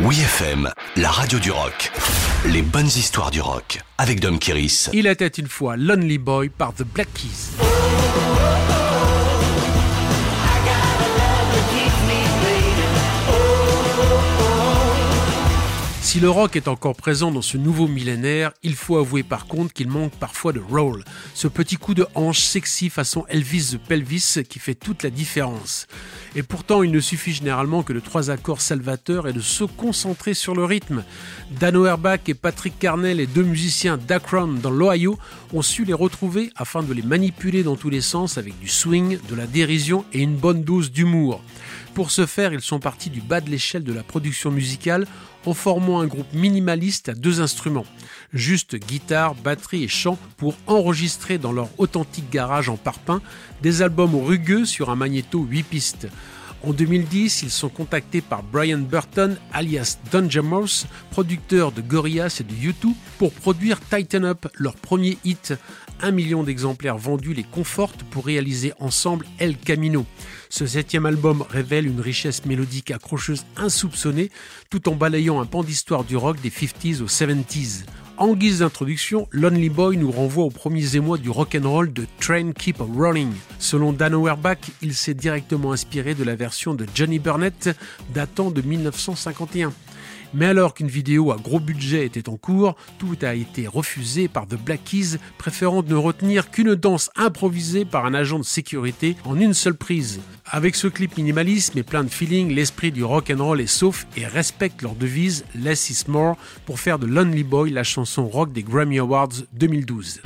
Oui FM, la radio du rock. Les bonnes histoires du rock avec Dom Kiris. Il était une fois Lonely Boy par The Black Keys. Si le rock est encore présent dans ce nouveau millénaire, il faut avouer par contre qu'il manque parfois de roll, ce petit coup de hanche sexy façon Elvis the Pelvis qui fait toute la différence. Et pourtant, il ne suffit généralement que de trois accords salvateurs et de se concentrer sur le rythme. Dan Auerbach et Patrick Carnell, les deux musiciens d'Akron dans l'Ohio, ont su les retrouver afin de les manipuler dans tous les sens avec du swing, de la dérision et une bonne dose d'humour. Pour ce faire, ils sont partis du bas de l'échelle de la production musicale en formant un groupe minimaliste à deux instruments, juste guitare, batterie et chant pour enregistrer dans leur authentique garage en parpaing des albums rugueux sur un magnéto 8 pistes. En 2010, ils sont contactés par Brian Burton, alias Dungeon Mouse, producteur de Gorillaz et de U2, pour produire Tighten Up, leur premier hit. Un million d'exemplaires vendus les confortent pour réaliser ensemble El Camino. Ce septième album révèle une richesse mélodique accrocheuse insoupçonnée, tout en balayant un pan d'histoire du rock des 50s aux 70s. En guise d'introduction, Lonely Boy nous renvoie aux premiers émois du rock and roll de Train Keep Rolling. Selon Dan Auerbach, il s'est directement inspiré de la version de Johnny Burnett datant de 1951. Mais alors qu'une vidéo à gros budget était en cours, tout a été refusé par The Black Keys, préférant ne retenir qu'une danse improvisée par un agent de sécurité en une seule prise. Avec ce clip minimaliste mais plein de feeling, l'esprit du rock and roll est sauf et respecte leur devise Less is more pour faire de Lonely Boy la chanson rock des Grammy Awards 2012.